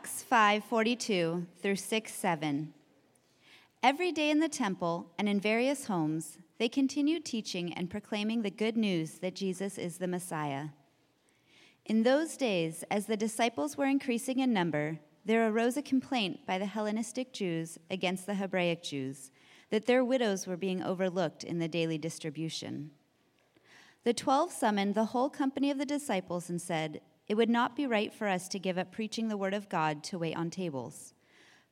Acts 5:42 through 6:7. Every day in the temple and in various homes, they continued teaching and proclaiming the good news that Jesus is the Messiah. In those days, as the disciples were increasing in number, there arose a complaint by the Hellenistic Jews against the Hebraic Jews that their widows were being overlooked in the daily distribution. The twelve summoned the whole company of the disciples and said, It would not be right for us to give up preaching the word of God to wait on tables.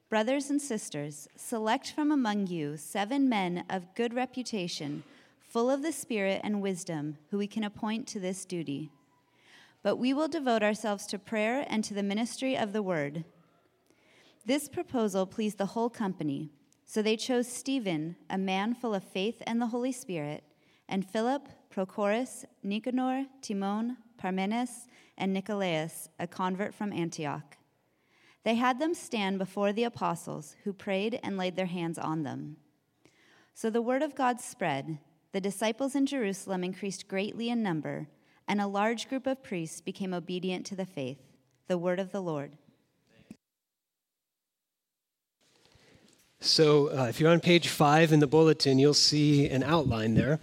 Brothers and sisters, select from among you seven men of good reputation, full of the Spirit and wisdom, who we can appoint to this duty. But we will devote ourselves to prayer and to the ministry of the word. This proposal pleased the whole company. So they chose Stephen, a man full of faith and the Holy Spirit, and Philip, Prochorus, Nicanor, Timon, Parmenas, and Nicolaus, a convert from Antioch. They had them stand before the apostles, who prayed and laid their hands on them. So the word of God spread. The disciples in Jerusalem increased greatly in number, and a large group of priests became obedient to the faith. The word of the Lord. So, uh, if you're on page five in the bulletin, you'll see an outline there.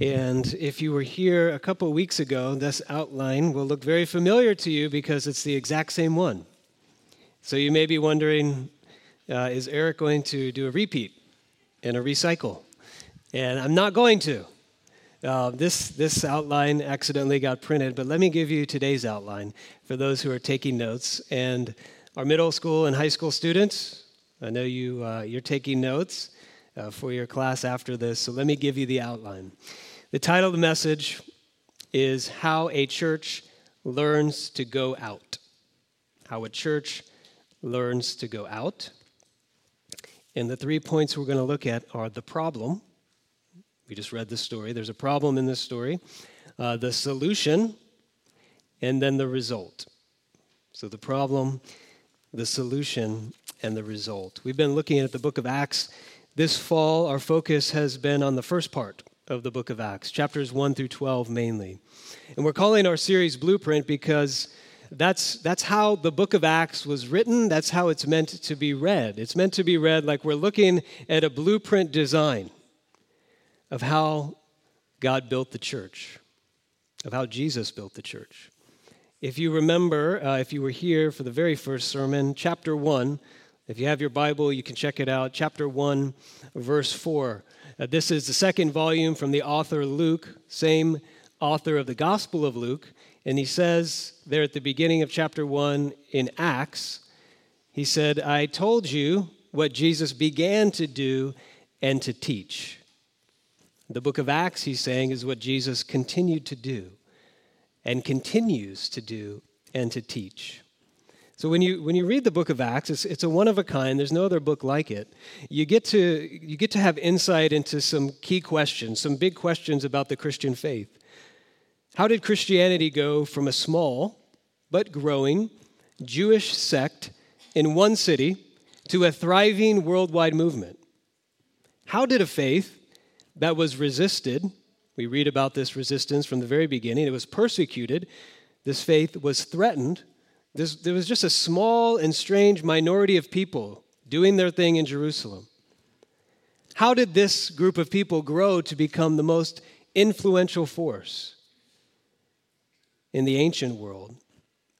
And if you were here a couple weeks ago, this outline will look very familiar to you because it's the exact same one. So, you may be wondering uh, is Eric going to do a repeat and a recycle? And I'm not going to. Uh, this, this outline accidentally got printed, but let me give you today's outline for those who are taking notes. And our middle school and high school students, I know you, uh, you're taking notes uh, for your class after this, so let me give you the outline. The title of the message is How a Church Learns to Go Out. How a Church Learns to Go Out. And the three points we're going to look at are the problem. We just read the story. There's a problem in this story, uh, the solution, and then the result. So the problem, the solution, and the result. We've been looking at the book of Acts. This fall, our focus has been on the first part of the book of Acts, chapters 1 through 12 mainly. And we're calling our series Blueprint because that's, that's how the book of Acts was written. That's how it's meant to be read. It's meant to be read like we're looking at a blueprint design of how God built the church, of how Jesus built the church. If you remember, uh, if you were here for the very first sermon, chapter 1, if you have your Bible, you can check it out. Chapter 1, verse 4. Uh, this is the second volume from the author Luke, same author of the Gospel of Luke. And he says there at the beginning of chapter 1 in Acts, he said, I told you what Jesus began to do and to teach. The book of Acts, he's saying, is what Jesus continued to do and continues to do and to teach. So when you when you read the book of Acts, it's, it's a one of a kind. There's no other book like it. You get to you get to have insight into some key questions, some big questions about the Christian faith. How did Christianity go from a small but growing Jewish sect in one city to a thriving worldwide movement? How did a faith that was resisted, we read about this resistance from the very beginning, it was persecuted, this faith was threatened there was just a small and strange minority of people doing their thing in Jerusalem. How did this group of people grow to become the most influential force in the ancient world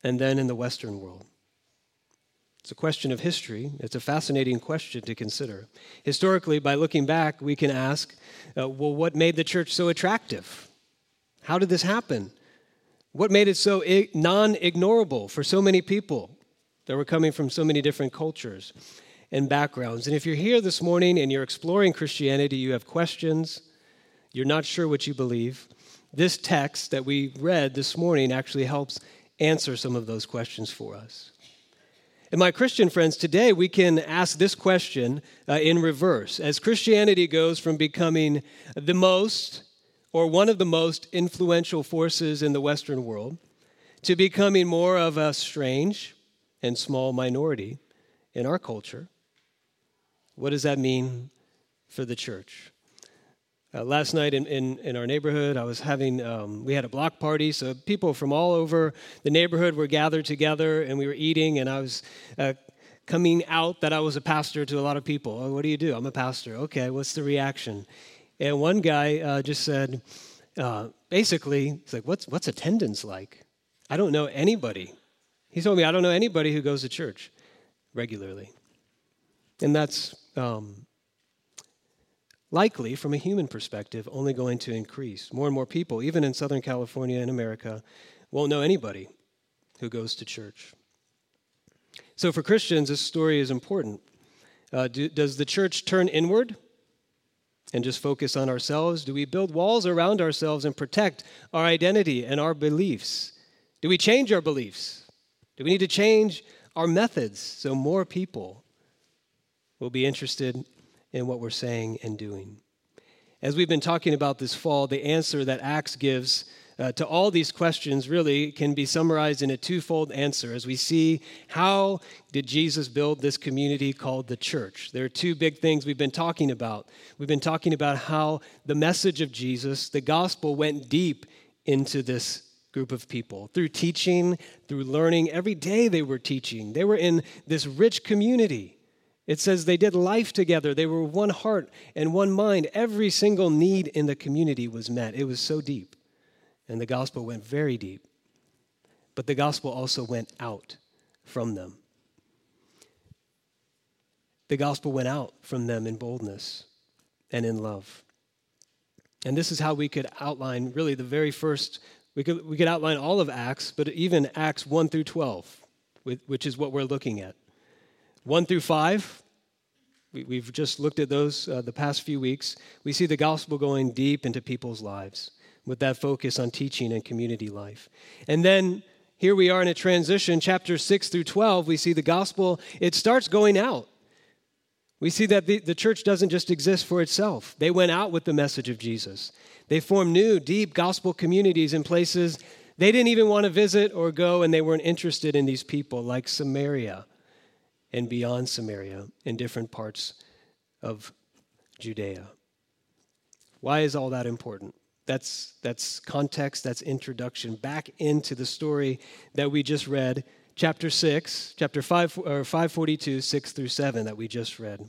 and then in the Western world? It's a question of history. It's a fascinating question to consider. Historically, by looking back, we can ask uh, well, what made the church so attractive? How did this happen? What made it so non ignorable for so many people that were coming from so many different cultures and backgrounds? And if you're here this morning and you're exploring Christianity, you have questions, you're not sure what you believe, this text that we read this morning actually helps answer some of those questions for us. And my Christian friends, today we can ask this question uh, in reverse. As Christianity goes from becoming the most or one of the most influential forces in the Western world, to becoming more of a strange and small minority in our culture. What does that mean for the church? Uh, last night in, in, in, our neighborhood, I was having, um, we had a block party, so people from all over the neighborhood were gathered together and we were eating, and I was uh, coming out that I was a pastor to a lot of people. Oh, what do you do? I'm a pastor. Okay, what's the reaction? And one guy uh, just said, uh, basically, he's like, what's, what's attendance like? I don't know anybody. He told me, I don't know anybody who goes to church regularly. And that's um, likely, from a human perspective, only going to increase. More and more people, even in Southern California and America, won't know anybody who goes to church. So, for Christians, this story is important. Uh, do, does the church turn inward and just focus on ourselves? Do we build walls around ourselves and protect our identity and our beliefs? Do we change our beliefs? Do we need to change our methods so more people will be interested in what we're saying and doing. As we've been talking about this fall, the answer that Acts gives uh, to all these questions really can be summarized in a twofold answer as we see how did Jesus build this community called the church. There are two big things we've been talking about. We've been talking about how the message of Jesus, the gospel, went deep into this group of people through teaching, through learning. Every day they were teaching. They were in this rich community. It says they did life together. They were one heart and one mind. Every single need in the community was met. It was so deep. And the gospel went very deep. But the gospel also went out from them. The gospel went out from them in boldness and in love. And this is how we could outline really the very first, we could, we could outline all of Acts, but even Acts 1 through 12, which is what we're looking at. 1 through 5, we, have just looked at those uh, the past few weeks. We see the gospel going deep into people's lives with that focus on teaching and community life. And then here we are in a transition, chapter 6 through 12. We see the gospel, it starts going out. We see that the, the church doesn't just exist for itself, they went out with the message of Jesus. They formed new, deep gospel communities in places they didn't even want to visit or go, and they weren't interested in these people, like Samaria and beyond Samaria in different parts of Judea. Why is all that important? That's, that's context, that's introduction back into the story that we just read, chapter 6, chapter 5, or 542, 6 through 7, that we just read.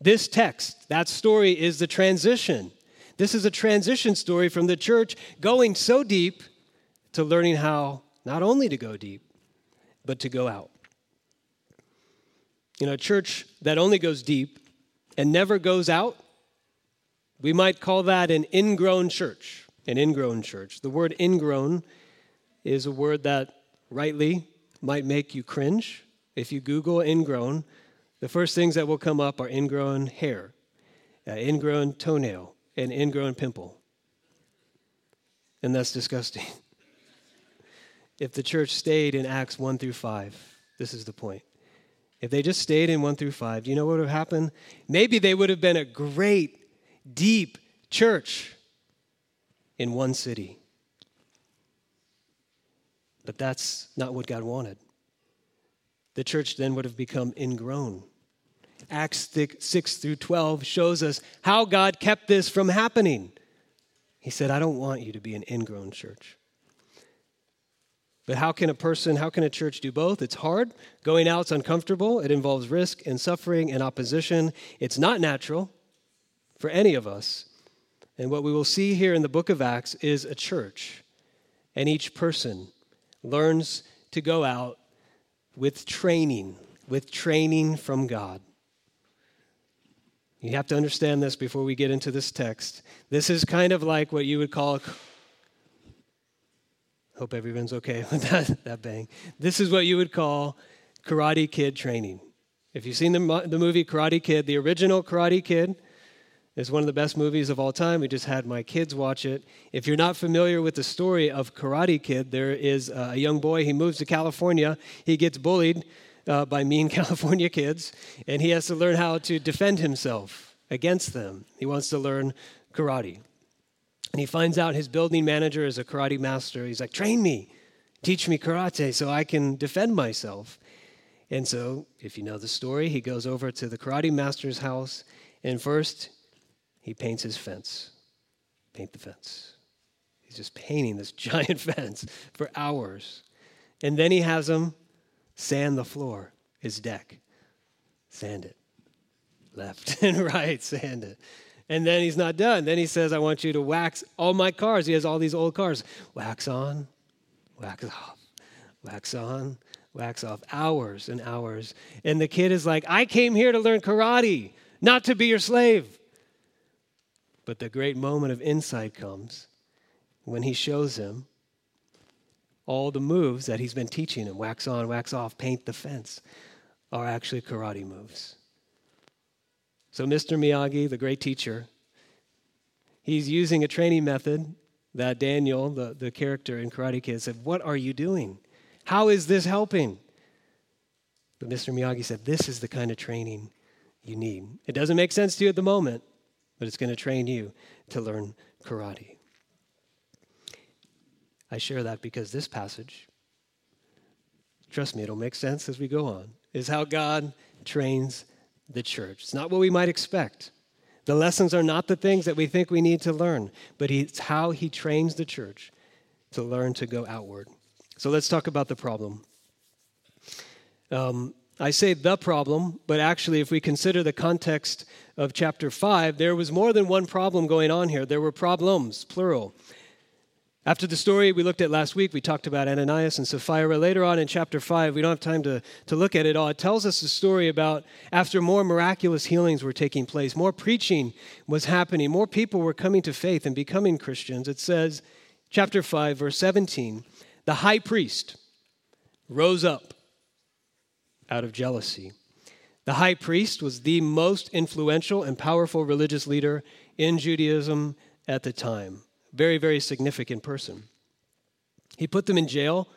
This text, that story, is the transition. This is a transition story from the church going so deep to learning how not only to go deep, but to go out. You know, a church that only goes deep and never goes out, we might call that an ingrown church. An ingrown church. The word ingrown is a word that rightly might make you cringe. If you Google ingrown, the first things that will come up are ingrown hair, uh, ingrown toenail, and ingrown pimple. And that's disgusting. if the church stayed in Acts 1 through 5, this is the point. If they just stayed in 1 through 5, do you know what would have happened? Maybe they would have been a great, deep church in one city. But that's not what God wanted. The church then would have become ingrown. Acts 6 through 12 shows us how God kept this from happening. He said, I don't want you to be an ingrown church. But how can a person, how can a church do both? It's hard. Going out. out's uncomfortable. It involves risk and suffering and opposition. It's not natural for any of us. And what we will see here in the book of Acts is a church. And each person learns to go out with training, with training from God. You have to understand this before we get into this text. This is kind of like what you would call Hope everyone's okay with that, that bang. This is what you would call Karate Kid training. If you've seen the, the movie Karate Kid, the original Karate Kid is one of the best movies of all time. We just had my kids watch it. If you're not familiar with the story of Karate Kid, there is a young boy, he moves to California, he gets bullied uh, by mean California kids, and he has to learn how to defend himself against them. He wants to learn karate. And he finds out his building manager is a karate master. He's like, train me, teach me karate so I can defend myself. And so, if you know the story, he goes over to the karate master's house, and first, he paints his fence. paint the fence. He's just painting this giant fence for hours. And then he has him sand the floor, his deck. Sand it. Left and right, sand it. And then he's not done. Then he says, I want you to wax all my cars. He has all these old cars. Wax on, wax off, wax on, wax off. Hours and hours. And the kid is like, I came here to learn karate, not to be your slave. But the great moment of insight comes when he shows him all the moves that he's been teaching him wax on, wax off, paint the fence are actually karate moves. So, Mr. Miyagi, the great teacher, he's using a training method that Daniel, the, the character in Karate Kid, said, What are you doing? How is this helping? But Mr. Miyagi said, This is the kind of training you need. It doesn't make sense to you at the moment, but it's going to train you to learn karate. I share that because this passage, trust me, it'll make sense as we go on, is how God trains the church. It's not what we might expect. The lessons are not the things that we think we need to learn, but it's how He trains the church to learn to go outward. So let's talk about the problem. Um, I say the problem, but actually, if we consider the context of chapter 5, there was more than one problem going on here. There were problems, plural. After the story we looked at last week, we talked about Ananias and Sapphira. Later on in chapter 5, we don't have time to, to look at it all. It tells us a story about after more miraculous healings were taking place, more preaching was happening, more people were coming to faith and becoming Christians. It says, chapter 5, verse 17, the high priest rose up out of jealousy. The high priest was the most influential and powerful religious leader in Judaism at the time. Very, very significant person. He put them in jail,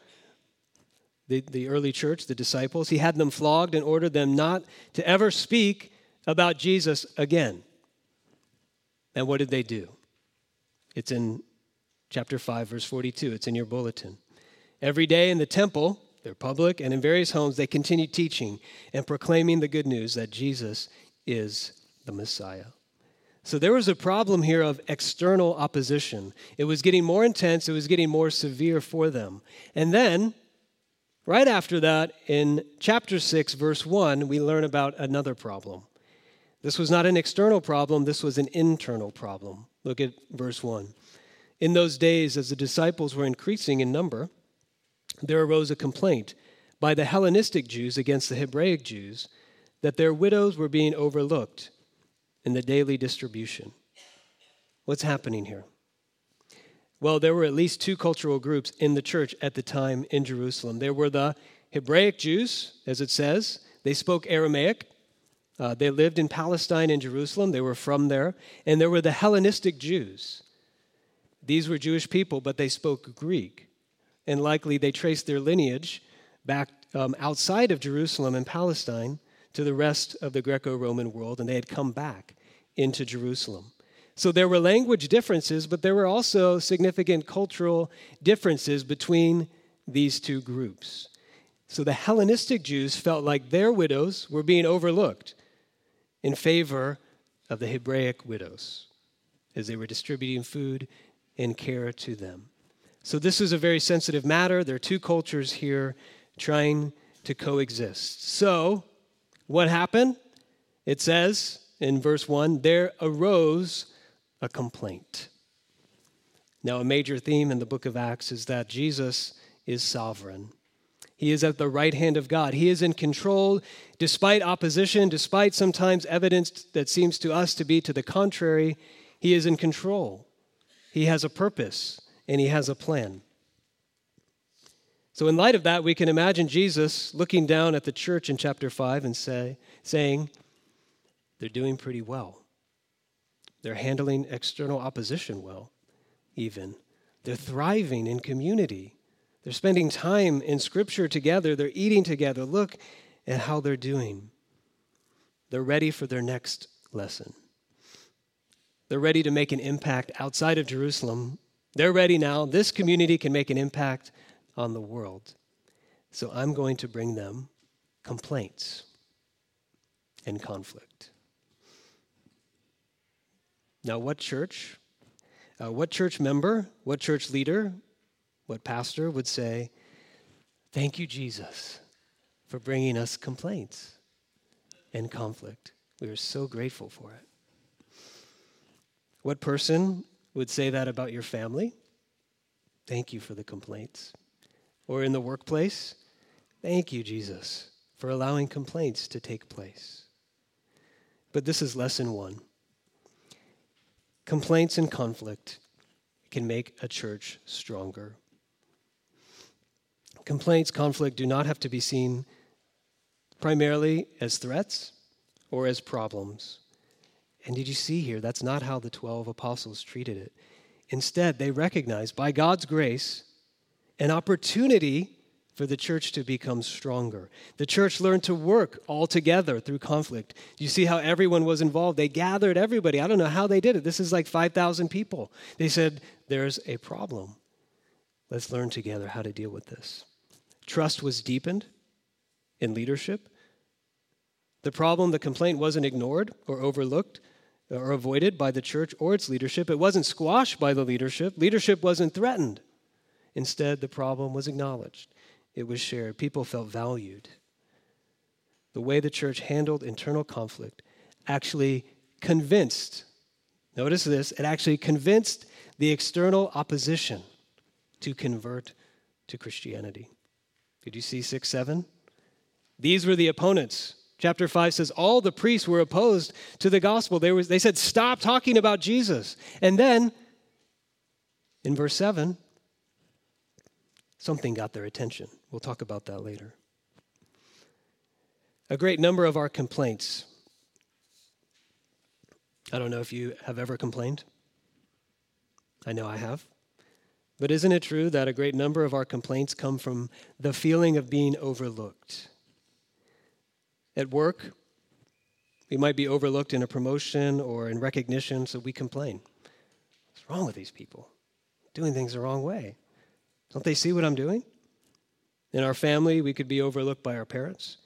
the, the early church, the disciples. He had them flogged and ordered them not to ever speak about Jesus again. And what did they do? It's in chapter 5, verse 42. It's in your bulletin. Every day in the temple, they're public, and in various homes, they continue teaching and proclaiming the good news that Jesus is the Messiah. So there was a problem here of external opposition. It was getting more intense, it was getting more severe for them. And then, right after that, in chapter 6, verse 1, we learn about another problem. This was not an external problem, this was an internal problem. Look at verse 1. In those days, as the disciples were increasing in number, there arose a complaint by the Hellenistic Jews against the Hebraic Jews that their widows were being overlooked in the daily distribution. What's happening here? Well, there were at least two cultural groups in the church at the time in Jerusalem. There were the Hebraic Jews, as it says, they spoke Aramaic. Uh, they lived in Palestine and Jerusalem, they were from there. And there were the Hellenistic Jews. These were Jewish people, but they spoke Greek and likely they traced their lineage back um, outside of Jerusalem and Palestine to the rest of the Greco Roman world, and they had come back into Jerusalem. So there were language differences, but there were also significant cultural differences between these two groups. So the Hellenistic Jews felt like their widows were being overlooked in favor of the Hebraic widows as they were distributing food and care to them. So, this is a very sensitive matter. There are two cultures here trying to coexist. So, what happened? It says in verse 1 there arose a complaint. Now, a major theme in the book of Acts is that Jesus is sovereign. He is at the right hand of God. He is in control despite opposition, despite sometimes evidence that seems to us to be to the contrary. He is in control. He has a purpose and he has a plan. So, in light of that, we can imagine Jesus looking down at the church in chapter 5 and say, saying, They're doing pretty well. They're handling external opposition well, even. They're thriving in community. They're spending time in Scripture together. They're eating together. Look at how they're doing. They're ready for their next lesson. They're ready to make an impact outside of Jerusalem they're ready now. This community can make an impact on the world. So I'm going to bring them complaints and conflict. Now, what church uh, what church member, what church leader, what pastor would say, Thank you, Jesus, for bringing us complaints and conflict. We are so grateful for it. What person would say that about your family? Thank you for the complaints. Or in the workplace? Thank you, Jesus, for allowing complaints to take place. But this is lesson one complaints and conflict can make a church stronger. Complaints, conflict do not have to be seen primarily as threats or as problems. And did you see here? That's not how the 12 apostles treated it. Instead, they recognized, by God's grace, an opportunity for the church to become stronger. The church learned to work all together through conflict. You see how everyone was involved. They gathered everybody. I don't know how they did it. This is like 5,000 people. They said, There's a problem. Let's learn together how to deal with this. Trust was deepened in leadership. The problem, the complaint wasn't ignored or overlooked or avoided by the church or its leadership. It wasn't squashed by the leadership. Leadership wasn't threatened. Instead, the problem was acknowledged, it was shared. People felt valued. The way the church handled internal conflict actually convinced, notice this, it actually convinced the external opposition to convert to Christianity. Did you see 6 7? These were the opponents Chapter 5 says all the priests were opposed to the gospel. They, they said, Stop talking about Jesus. And then in verse 7, something got their attention. We'll talk about that later. A great number of our complaints. I don't know if you have ever complained. I know I have. But isn't it true that a great number of our complaints come from the feeling of being overlooked? At work, we might be overlooked in a promotion or in recognition, so we complain. What's wrong with these people? Doing things the wrong way. Don't they see what I'm doing? In our family, we could be overlooked by our parents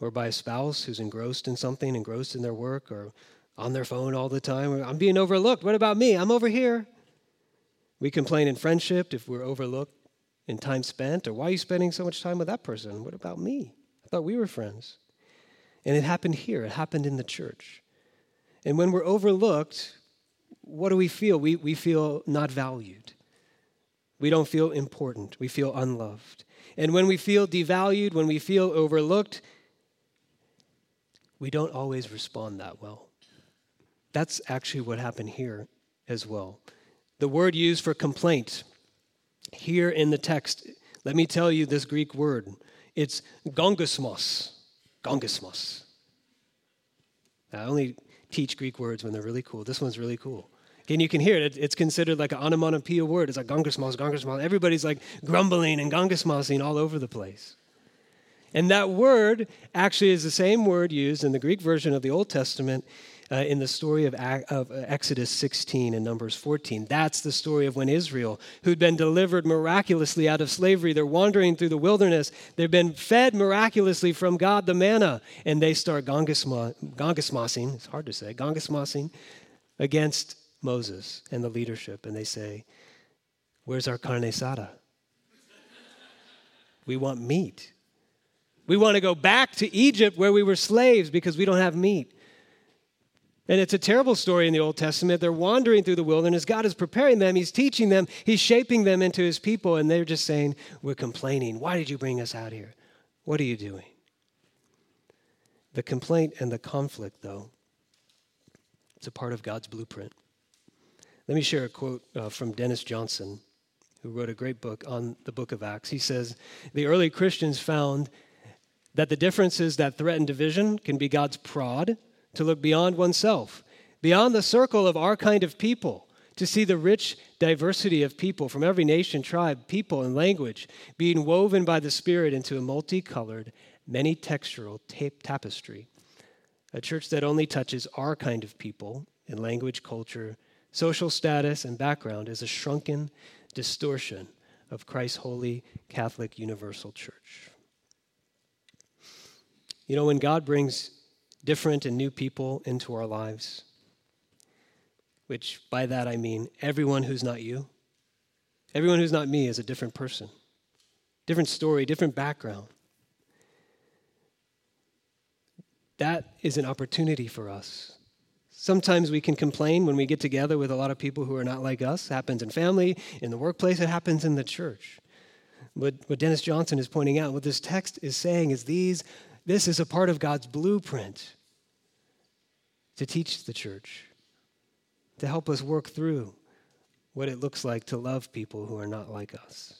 or by a spouse who's engrossed in something, engrossed in their work, or on their phone all the time. I'm being overlooked. What about me? I'm over here. We complain in friendship if we're overlooked in time spent, or why are you spending so much time with that person? What about me? I thought we were friends. And it happened here, it happened in the church. And when we're overlooked, what do we feel? We, we feel not valued. We don't feel important. We feel unloved. And when we feel devalued, when we feel overlooked, we don't always respond that well. That's actually what happened here as well. The word used for complaint here in the text, let me tell you this Greek word. It's gongismos. Gongismos. I only teach Greek words when they're really cool. This one's really cool. And you can hear it. It's considered like an onomatopoeia word. It's like gongismos, gongismos. Everybody's like grumbling and gongismosing all over the place. And that word actually is the same word used in the Greek version of the Old Testament uh, in the story of, of uh, Exodus 16 and Numbers 14. That's the story of when Israel, who'd been delivered miraculously out of slavery, they're wandering through the wilderness. They've been fed miraculously from God the manna, and they start gongismosing, it's hard to say, gongismosing against Moses and the leadership. And they say, Where's our carne asada? We want meat. We want to go back to Egypt where we were slaves because we don't have meat. And it's a terrible story in the Old Testament. They're wandering through the wilderness. God is preparing them, He's teaching them, He's shaping them into His people, and they're just saying, We're complaining. Why did you bring us out here? What are you doing? The complaint and the conflict, though, it's a part of God's blueprint. Let me share a quote uh, from Dennis Johnson, who wrote a great book on the book of Acts. He says, The early Christians found that the differences that threaten division can be God's prod to look beyond oneself, beyond the circle of our kind of people, to see the rich diversity of people from every nation, tribe, people, and language being woven by the Spirit into a multicolored, many textural tape tapestry. A church that only touches our kind of people in language, culture, social status, and background is a shrunken distortion of Christ's holy Catholic universal church. You know, when God brings different and new people into our lives. which by that I mean everyone who's not you. Everyone who's not me is a different person, different story, different background. That is an opportunity for us. Sometimes we can complain when we get together with a lot of people who are not like us. It happens in family, in the workplace, it happens in the church. What, what Dennis Johnson is pointing out, what this text is saying is these, this is a part of God's blueprint to teach the church, to help us work through what it looks like to love people who are not like us.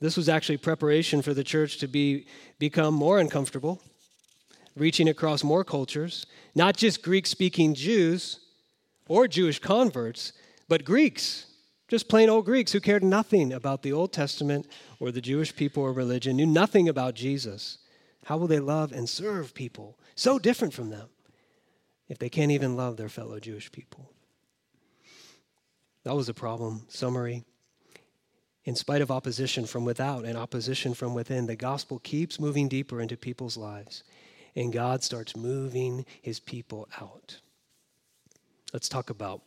This was actually preparation for the church to be, become more uncomfortable, reaching across more cultures, not just Greek speaking Jews or Jewish converts, but Greeks, just plain old Greeks who cared nothing about the Old Testament or the Jewish people or religion, knew nothing about Jesus. How will they love and serve people so different from them if they can't even love their fellow Jewish people? That was a problem. Summary. In spite of opposition from without and opposition from within, the gospel keeps moving deeper into people's lives, and God starts moving his people out. Let's talk about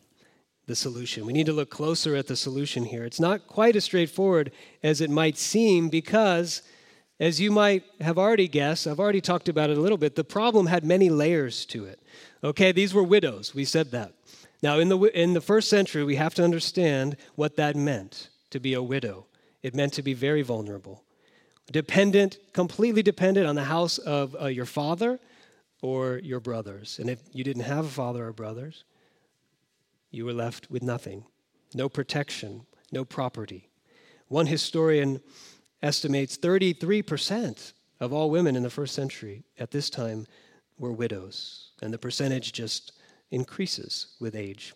the solution. We need to look closer at the solution here. It's not quite as straightforward as it might seem because, as you might have already guessed, I've already talked about it a little bit, the problem had many layers to it. Okay, these were widows. We said that. Now, in the, in the first century, we have to understand what that meant to be a widow. It meant to be very vulnerable, dependent, completely dependent on the house of uh, your father or your brothers. And if you didn't have a father or brothers, you were left with nothing no protection, no property. One historian estimates 33% of all women in the first century at this time were widows, and the percentage just increases with age.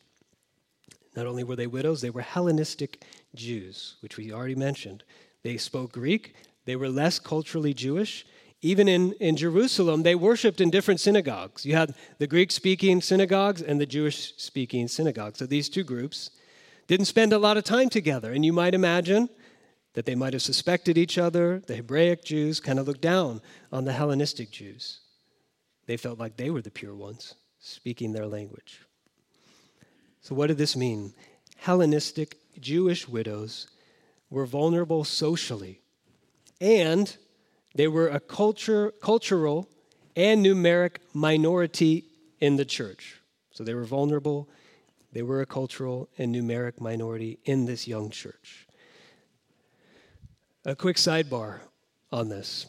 Not only were they widows, they were Hellenistic Jews, which we already mentioned. They spoke Greek, they were less culturally Jewish, even in, in Jerusalem, they worshiped in different synagogues. You had the Greek speaking synagogues and the Jewish speaking synagogues. So these two groups didn't spend a lot of time together. And you might imagine that they might have suspected each other. The Hebraic Jews kind of looked down on the Hellenistic Jews. They felt like they were the pure ones, speaking their language. So, what did this mean? Hellenistic Jewish widows were vulnerable socially and they were a culture, cultural and numeric minority in the church. So they were vulnerable. They were a cultural and numeric minority in this young church. A quick sidebar on this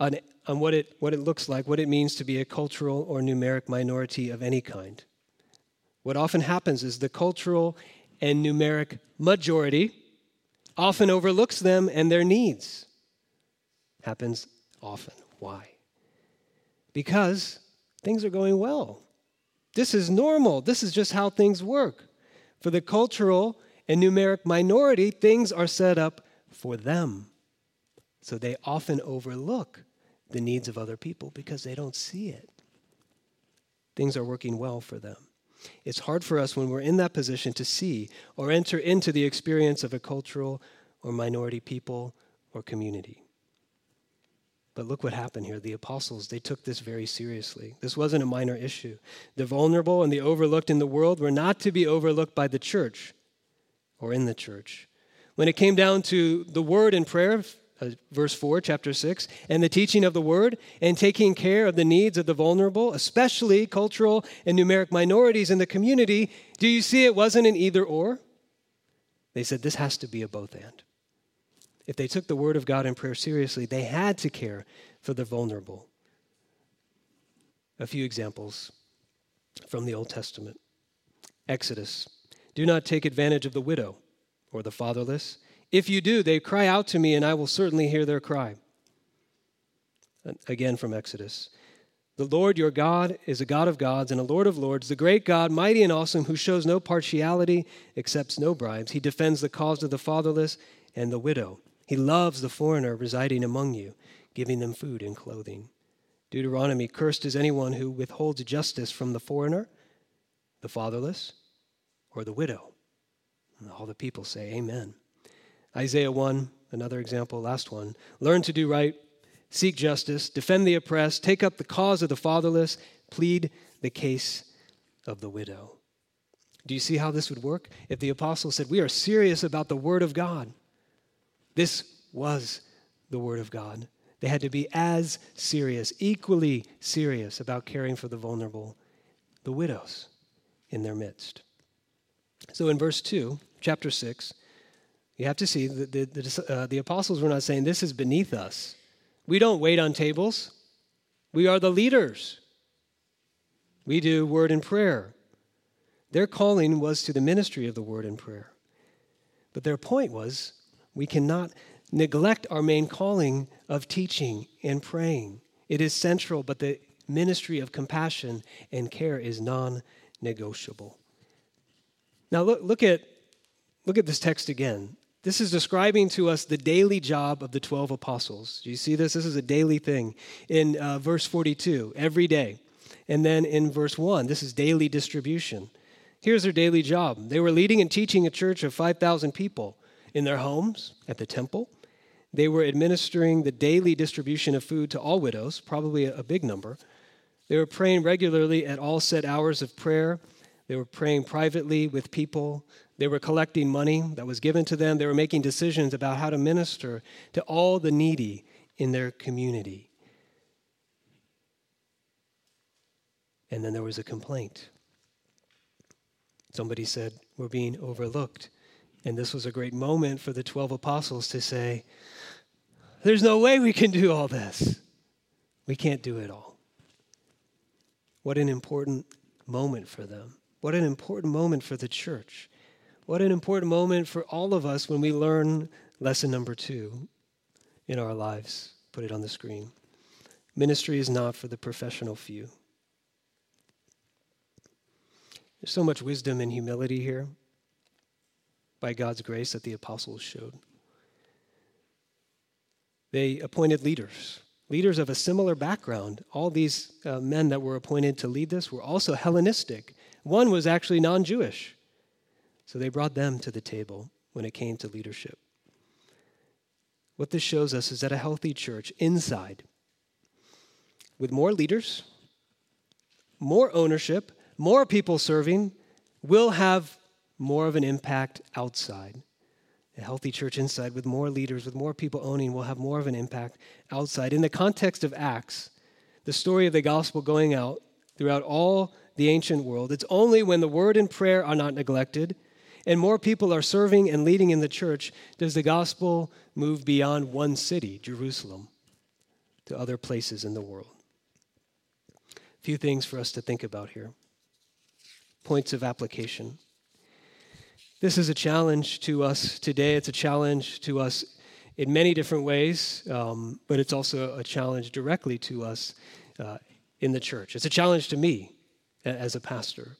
on, on what, it, what it looks like, what it means to be a cultural or numeric minority of any kind. What often happens is the cultural and numeric majority often overlooks them and their needs happens often. Why? Because things are going well. This is normal. This is just how things work. For the cultural and numeric minority, things are set up for them. So they often overlook the needs of other people because they don't see it. Things are working well for them. It's hard for us when we're in that position to see or enter into the experience of a cultural or minority people or community. But look what happened here. The apostles, they took this very seriously. This wasn't a minor issue. The vulnerable and the overlooked in the world were not to be overlooked by the church or in the church. When it came down to the word and prayer, uh, verse 4, chapter 6, and the teaching of the word and taking care of the needs of the vulnerable, especially cultural and numeric minorities in the community, do you see it wasn't an either or? They said this has to be a both and if they took the word of God and prayer seriously, they had to care for the vulnerable. A few examples from the Old Testament Exodus. Do not take advantage of the widow or the fatherless. If you do, they cry out to me, and I will certainly hear their cry. Again from Exodus. The Lord your God is a God of gods and a Lord of lords, the great God, mighty and awesome, who shows no partiality, accepts no bribes. He defends the cause of the fatherless and the widow. He loves the foreigner residing among you, giving them food and clothing. Deuteronomy Cursed is anyone who withholds justice from the foreigner, the fatherless, or the widow. And all the people say, Amen. Isaiah 1, another example, last one. Learn to do right, seek justice, defend the oppressed, take up the cause of the fatherless, plead the case of the widow. Do you see how this would work? If the apostles said, We are serious about the Word of God, this was the Word of God. They had to be as serious, equally serious about caring for the vulnerable, the widows in their midst. So in verse 2, chapter 6, you have to see that the, the, uh, the apostles were not saying, This is beneath us. We don't wait on tables, we are the leaders. We do word and prayer. Their calling was to the ministry of the word and prayer. But their point was we cannot neglect our main calling of teaching and praying. It is central, but the ministry of compassion and care is non negotiable. Now, look, look, at, look at this text again. This is describing to us the daily job of the 12 apostles. Do you see this? This is a daily thing. In uh, verse 42, every day. And then in verse 1, this is daily distribution. Here's their daily job they were leading and teaching a church of 5,000 people in their homes, at the temple. They were administering the daily distribution of food to all widows, probably a big number. They were praying regularly at all set hours of prayer. They were praying privately with people. They were collecting money that was given to them. They were making decisions about how to minister to all the needy in their community. And then there was a complaint. Somebody said, We're being overlooked. And this was a great moment for the 12 apostles to say, There's no way we can do all this. We can't do it all. What an important moment for them. What an important moment for the church. What an important moment for all of us when we learn lesson number two in our lives. Put it on the screen. Ministry is not for the professional few. There's so much wisdom and humility here by God's grace that the apostles showed. They appointed leaders, leaders of a similar background. All these uh, men that were appointed to lead this were also Hellenistic. One was actually non Jewish. So they brought them to the table when it came to leadership. What this shows us is that a healthy church inside, with more leaders, more ownership, more people serving, will have more of an impact outside. A healthy church inside, with more leaders, with more people owning, will have more of an impact outside. In the context of Acts, the story of the gospel going out throughout all the ancient world, it's only when the word and prayer are not neglected and more people are serving and leading in the church does the gospel move beyond one city, Jerusalem, to other places in the world. A few things for us to think about here. Points of application. This is a challenge to us today. It's a challenge to us in many different ways, um, but it's also a challenge directly to us uh, in the church. It's a challenge to me as a pastor.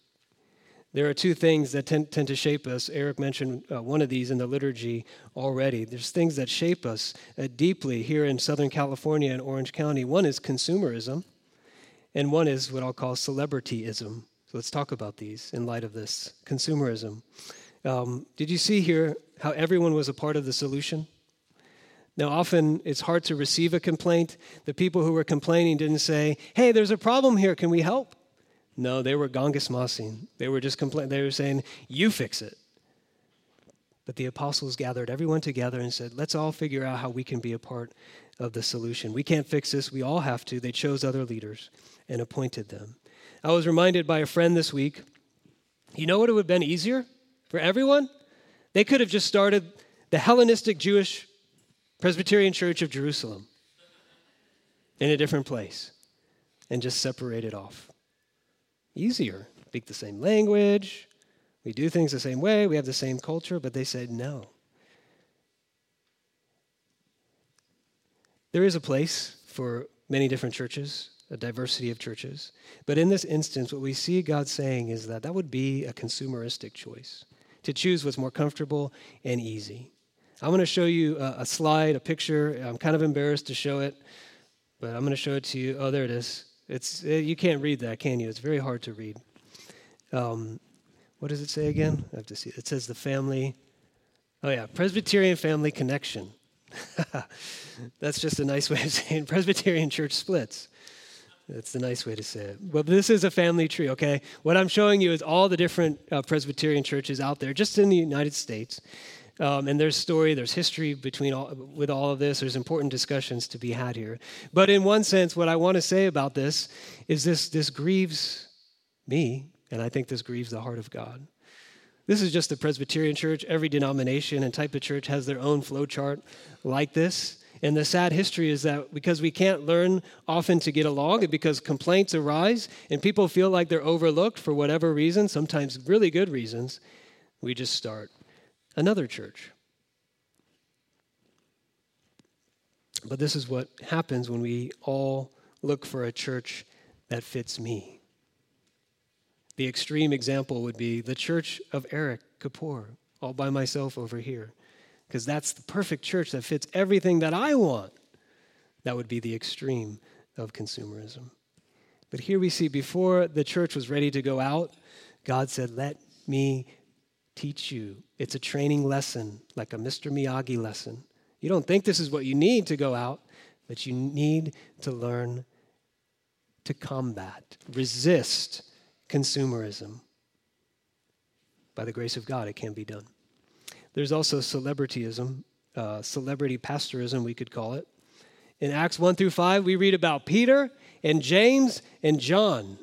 There are two things that tend, tend to shape us. Eric mentioned uh, one of these in the liturgy already. There's things that shape us uh, deeply here in Southern California and Orange County. One is consumerism, and one is what I'll call celebrityism. So let's talk about these in light of this consumerism. Um, did you see here how everyone was a part of the solution? Now, often it's hard to receive a complaint. The people who were complaining didn't say, Hey, there's a problem here. Can we help? No, they were gongasmasing. They were just complaining. They were saying, You fix it. But the apostles gathered everyone together and said, Let's all figure out how we can be a part of the solution. We can't fix this. We all have to. They chose other leaders and appointed them. I was reminded by a friend this week you know what would have been easier for everyone? They could have just started the Hellenistic Jewish Presbyterian Church of Jerusalem in a different place and just separated off easier. Speak the same language, we do things the same way, we have the same culture, but they said no. There is a place for many different churches, a diversity of churches. But in this instance, what we see God saying is that that would be a consumeristic choice to choose what's more comfortable and easy. I'm going to show you a, a slide, a picture. I'm kind of embarrassed to show it, but I'm going to show it to you. Oh, there it is. It's, eh, you can't read that, can you? It's very hard to read. Um, what does it say again? I have to see. It says the family. Oh, yeah, Presbyterian Family Connection. That's just a nice way of saying Presbyterian church splits. That's the nice way to say it. Well, this is a family tree, okay? What I'm showing you is all the different uh, Presbyterian churches out there, just in the United States. Um, and there's story, there's history between all, with all of this. There's important discussions to be had here. But in one sense, what I want to say about this is this: this grieves me, and I think this grieves the heart of God. This is just the Presbyterian church. Every denomination and type of church has their own flow chart like this. And the sad history is that because we can't learn often to get along, and because complaints arise and people feel like they're overlooked for whatever reason, sometimes really good reasons, we just start another church. But this is what happens when we all look for a church that fits me. The extreme example would be the church of Eric Kapoor, all by myself over here, because that's the perfect church that fits everything that I want. That would be the extreme of consumerism. But here we see before the church was ready to go out, God said, Let me teach you. It's a training lesson, like a Mr. Miyagi lesson. You don't think this is what you need to go out, but you need to learn to combat, resist consumerism. By the grace of God, it can be done. There's also celebrityism, uh, celebrity pastorism, we could call it. In Acts 1 through 5, we read about Peter and James and John.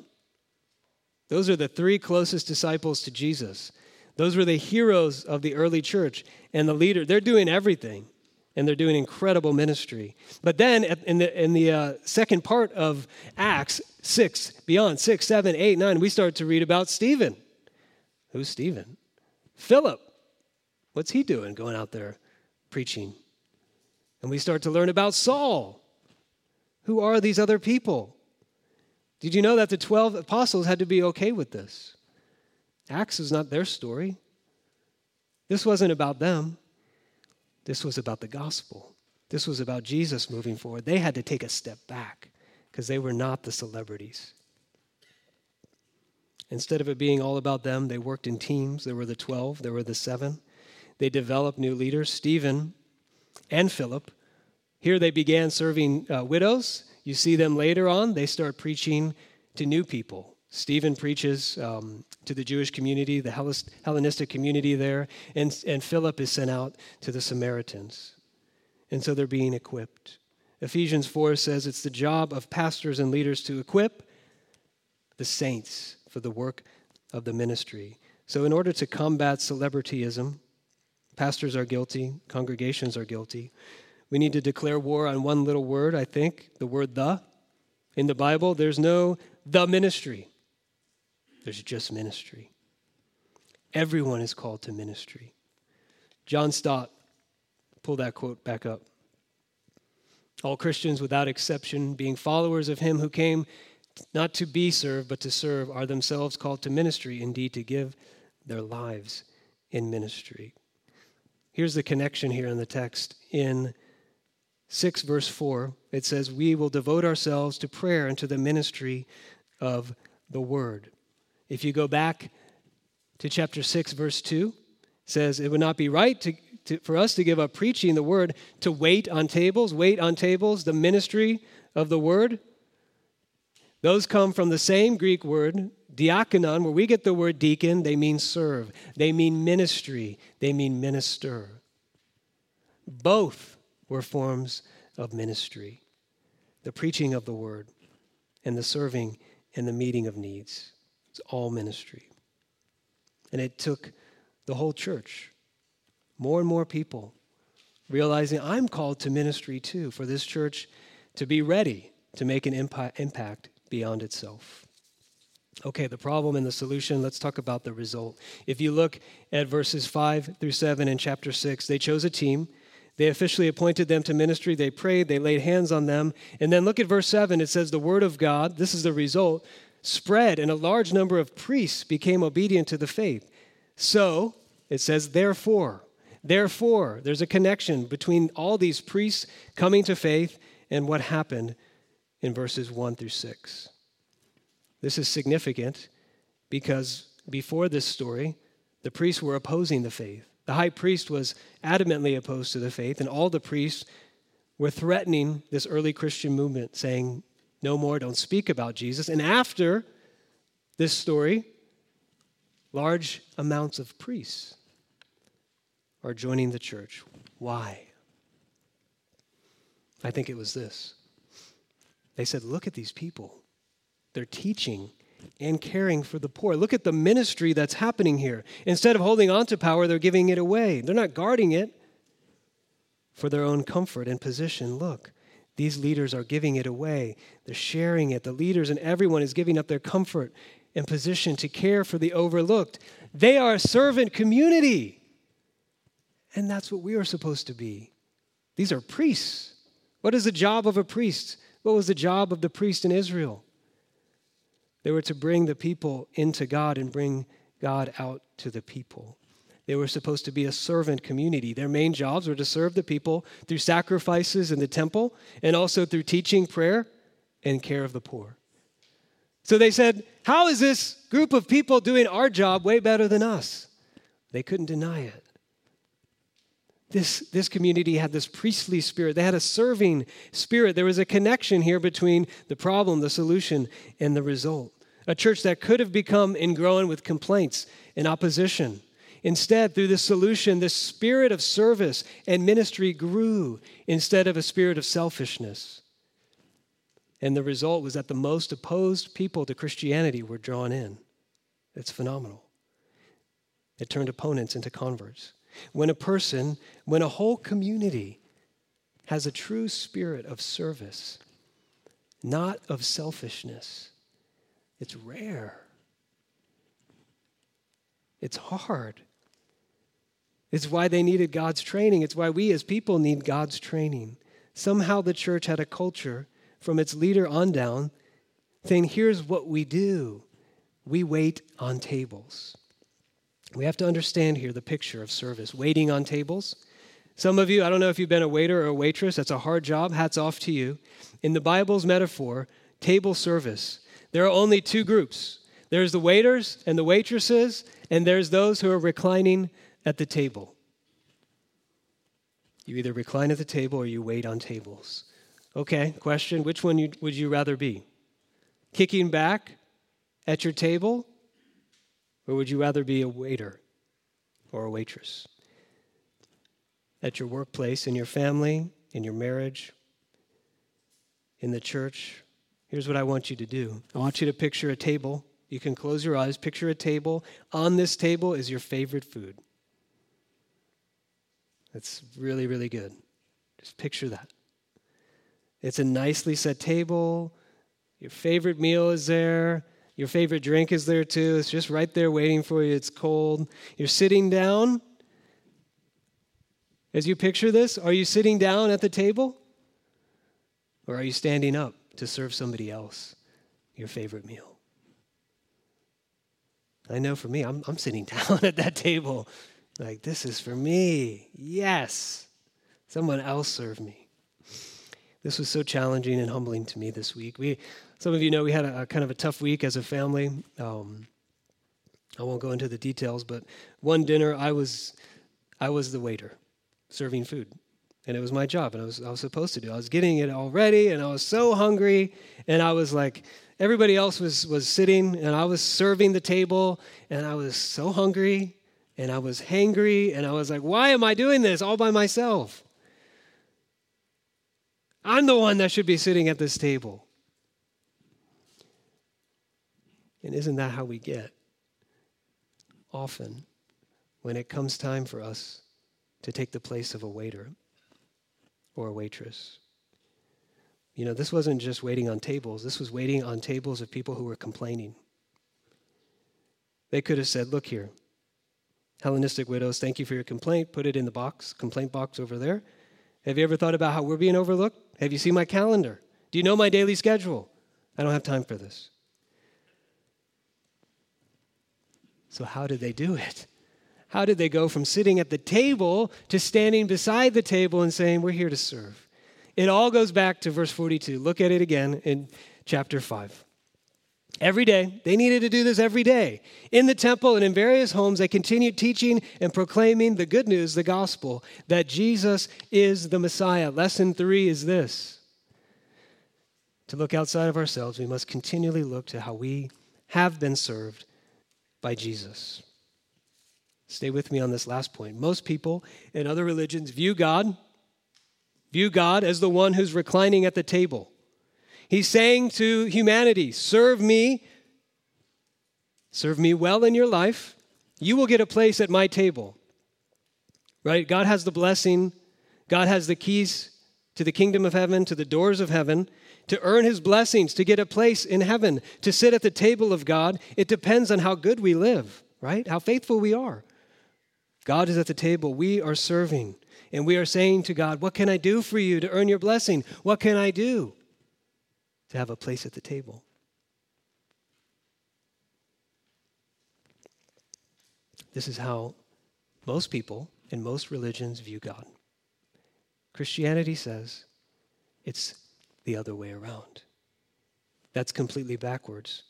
Those are the three closest disciples to Jesus. Those were the heroes of the early church and the leader. They're doing everything and they're doing incredible ministry. But then in the, in the uh, second part of Acts 6, beyond 6, 7, 8, 9, we start to read about Stephen. Who's Stephen? Philip. What's he doing going out there preaching? And we start to learn about Saul. Who are these other people? Did you know that the 12 apostles had to be okay with this? Acts is not their story. This wasn't about them. This was about the gospel. This was about Jesus moving forward. They had to take a step back because they were not the celebrities. Instead of it being all about them, they worked in teams. There were the 12, there were the seven. They developed new leaders, Stephen and Philip. Here they began serving uh, widows. You see them later on, they start preaching to new people. Stephen preaches um, to the Jewish community, the Hellenistic community there, and, and Philip is sent out to the Samaritans. And so they're being equipped. Ephesians 4 says it's the job of pastors and leaders to equip the saints for the work of the ministry. So, in order to combat celebrityism, pastors are guilty, congregations are guilty. We need to declare war on one little word, I think, the word the. In the Bible, there's no the ministry. There's just ministry. Everyone is called to ministry. John Stott, pull that quote back up. All Christians, without exception, being followers of him who came not to be served, but to serve, are themselves called to ministry, indeed, to give their lives in ministry. Here's the connection here in the text. In 6, verse 4, it says, We will devote ourselves to prayer and to the ministry of the word. If you go back to chapter 6, verse 2, says, It would not be right to, to, for us to give up preaching the word, to wait on tables, wait on tables, the ministry of the word. Those come from the same Greek word, diakonon, where we get the word deacon. They mean serve, they mean ministry, they mean minister. Both were forms of ministry the preaching of the word and the serving and the meeting of needs. It's all ministry. And it took the whole church, more and more people, realizing I'm called to ministry too, for this church to be ready to make an impact beyond itself. Okay, the problem and the solution, let's talk about the result. If you look at verses 5 through 7 in chapter 6, they chose a team. They officially appointed them to ministry. They prayed. They laid hands on them. And then look at verse 7. It says, The word of God, this is the result, spread, and a large number of priests became obedient to the faith. So, it says, therefore, therefore, there's a connection between all these priests coming to faith and what happened in verses 1 through 6. This is significant because before this story, the priests were opposing the faith. The high priest was adamantly opposed to the faith, and all the priests were threatening this early Christian movement, saying, no more, don't speak about Jesus. And after this story, large amounts of priests are joining the church. Why? I think it was this. They said, Look at these people. They're teaching and caring for the poor. Look at the ministry that's happening here. Instead of holding on to power, they're giving it away. They're not guarding it for their own comfort and position. Look, these leaders are giving it away. They're sharing it. The leaders and everyone is giving up their comfort and position to care for the overlooked. They are a servant community. And that's what we are supposed to be. These are priests. What is the job of a priest? What was the job of the priest in Israel? They were to bring the people into God and bring God out to the people. They were supposed to be a servant community. Their main jobs were to serve the people through sacrifices in the temple and also through teaching, prayer, and care of the poor. So they said, How is this group of people doing our job way better than us? They couldn't deny it. This, this community had this priestly spirit. They had a serving spirit. There was a connection here between the problem, the solution, and the result. A church that could have become ingrown with complaints and opposition Instead, through this solution, the spirit of service and ministry grew instead of a spirit of selfishness. And the result was that the most opposed people to Christianity were drawn in. It's phenomenal. It turned opponents into converts. When a person, when a whole community has a true spirit of service, not of selfishness, it's rare. It's hard. It's why they needed God's training. It's why we as people need God's training. Somehow the church had a culture from its leader on down saying, here's what we do we wait on tables. We have to understand here the picture of service waiting on tables. Some of you, I don't know if you've been a waiter or a waitress, that's a hard job. Hats off to you. In the Bible's metaphor, table service, there are only two groups there's the waiters and the waitresses, and there's those who are reclining at the table. You either recline at the table or you wait on tables. Okay, question which one would you rather be? Kicking back at your table, or would you rather be a waiter or a waitress? At your workplace, in your family, in your marriage, in the church, here's what I want you to do I want you to picture a table. You can close your eyes, picture a table. On this table is your favorite food. It's really, really good. Just picture that. It's a nicely set table. Your favorite meal is there. Your favorite drink is there too. It's just right there waiting for you. It's cold. You're sitting down. As you picture this, are you sitting down at the table? Or are you standing up to serve somebody else your favorite meal? I know for me, I'm, I'm sitting down at that table like, this is for me. Yes. Someone else serve me. This was so challenging and humbling to me this week. We, some of you know we had a, a kind of a tough week as a family. Um, I won't go into the details, but one dinner I was, I was the waiter serving food, and it was my job, and I was, I was supposed to do. I was getting it already, and I was so hungry, and I was like, everybody else was was sitting, and I was serving the table, and I was so hungry, and I was hangry and I was like, why am I doing this all by myself? I'm the one that should be sitting at this table. And isn't that how we get? Often, when it comes time for us to take the place of a waiter or a waitress. You know, this wasn't just waiting on tables, this was waiting on tables of people who were complaining. They could have said, Look here, Hellenistic widows, thank you for your complaint. Put it in the box, complaint box over there. Have you ever thought about how we're being overlooked? Have you seen my calendar? Do you know my daily schedule? I don't have time for this. So, how did they do it? How did they go from sitting at the table to standing beside the table and saying, We're here to serve? It all goes back to verse 42. Look at it again in chapter 5. Every day. They needed to do this every day. In the temple and in various homes, they continued teaching and proclaiming the good news, the gospel, that Jesus is the Messiah. Lesson three is this to look outside of ourselves, we must continually look to how we have been served by Jesus. Stay with me on this last point. Most people in other religions view God, view God as the one who's reclining at the table. He's saying to humanity, serve me, serve me well in your life. You will get a place at my table. Right? God has the blessing, God has the keys to the kingdom of heaven, to the doors of heaven to earn his blessings, to get a place in heaven, to sit at the table of God, it depends on how good we live, right? How faithful we are. God is at the table, we are serving, and we are saying to God, What can I do for you to earn your blessing? What can I do to have a place at the table? This is how most people in most religions view God. Christianity says it's the other way around. That's completely backwards.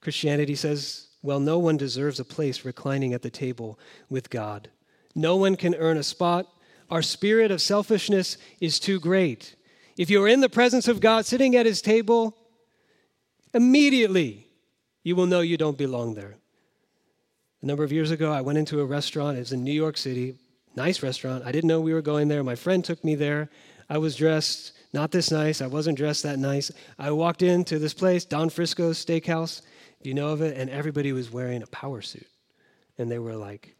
Christianity says, well, no one deserves a place reclining at the table with God. No one can earn a spot. Our spirit of selfishness is too great. If you are in the presence of God sitting at his table, immediately you will know you don't belong there. A number of years ago, I went into a restaurant. It was in New York City, nice restaurant. I didn't know we were going there. My friend took me there. I was dressed not this nice. I wasn't dressed that nice. I walked into this place, Del Frisco's Steakhouse. Do you know of it? And everybody was wearing a power suit. And they were like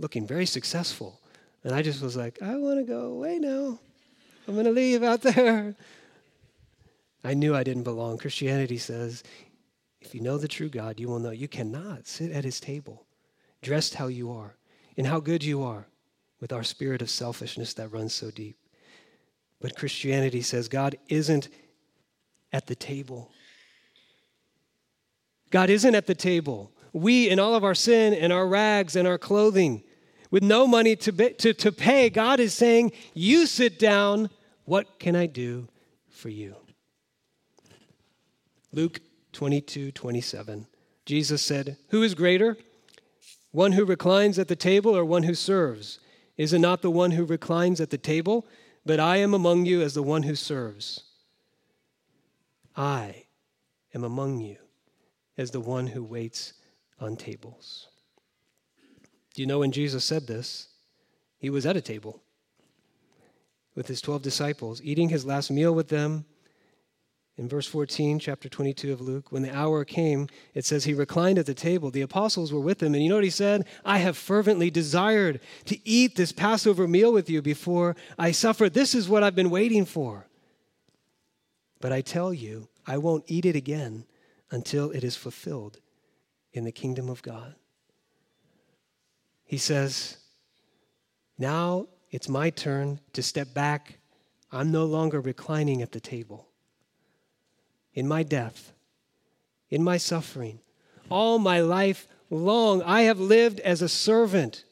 looking very successful. And I just was like, I want to go away now. I'm going to leave out there. I knew I didn't belong. Christianity says, if you know the true God, you will know you cannot sit at his table dressed how you are and how good you are with our spirit of selfishness that runs so deep. But Christianity says God isn't at the table. God isn't at the table. We, in all of our sin and our rags and our clothing, with no money to, be, to, to pay, God is saying, You sit down. What can I do for you? Luke 22 27. Jesus said, Who is greater? One who reclines at the table or one who serves? Is it not the one who reclines at the table? but I am among you as the one who serves. I am among you as the one who waits on tables. Do you know when Jesus said this? He was at a table with his 12 disciples, eating his last meal with them in verse 14, chapter 22 of Luke, when the hour came, it says he reclined at the table. The apostles were with him. And you know what he said? I have fervently desired to eat this Passover meal with you before I suffer. This is what I've been waiting for. But I tell you, I won't eat it again until it is fulfilled in the kingdom of God. He says, Now it's my turn to step back. I'm no longer reclining at the table in my death, in my suffering. All my life long, I have lived as a servant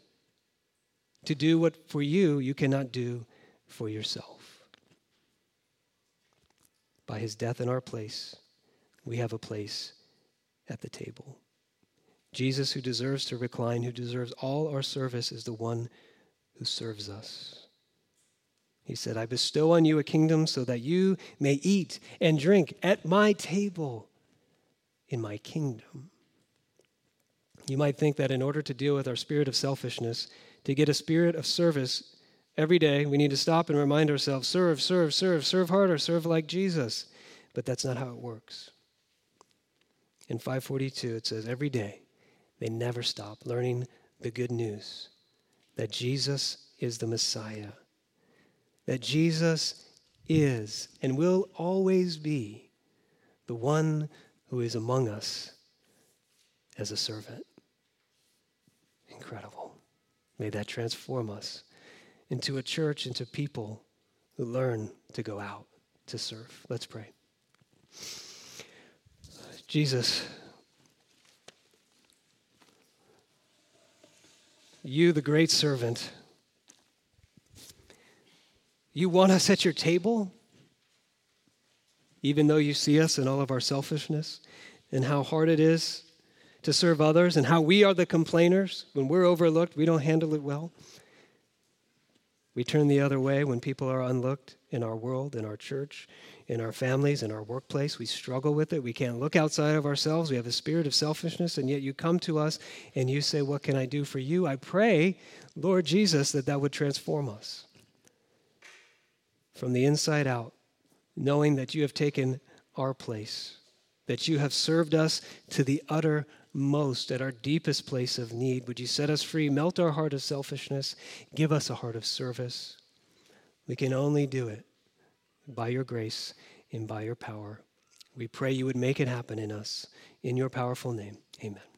to do what for you you cannot do for yourself. By his death in our place, we have a place at the table. Jesus, who deserves to recline, who deserves all our service, is the one who serves us. He said, I bestow on you a kingdom so that you may eat and drink at my table in my kingdom. You might think that in order to deal with our spirit of selfishness, to get a spirit of service every day, we need to stop and remind ourselves serve, serve, serve, serve harder, serve like Jesus. But that's not how it works. In 542, it says, every day they never stop learning the good news that Jesus is the Messiah that Jesus is and will always be the one who is among us as a servant. Incredible. May that transform us into a church, into people who learn to go out to serve. Let's pray. Jesus, you, the great servant, you want us at your table? Even though you see us in all of our selfishness and how hard it is to serve others and how we are the complainers when we're overlooked, we don't handle it well. We turn the other way when people are unlooked in our world, in our church, in our families, in our workplace. We struggle with it. We can't look outside of ourselves. We have a spirit of selfishness, and yet you come to us and you say, What can I do for you? I pray, Lord Jesus, that that would transform us from the inside out, knowing that you have taken our place, that you have served us to the uttermost at our deepest place of need. Would you set us free, melt our heart of selfishness, give us a heart of service? We can only do it by your grace and by your power. We pray you would make it happen in us. In your powerful name, amen.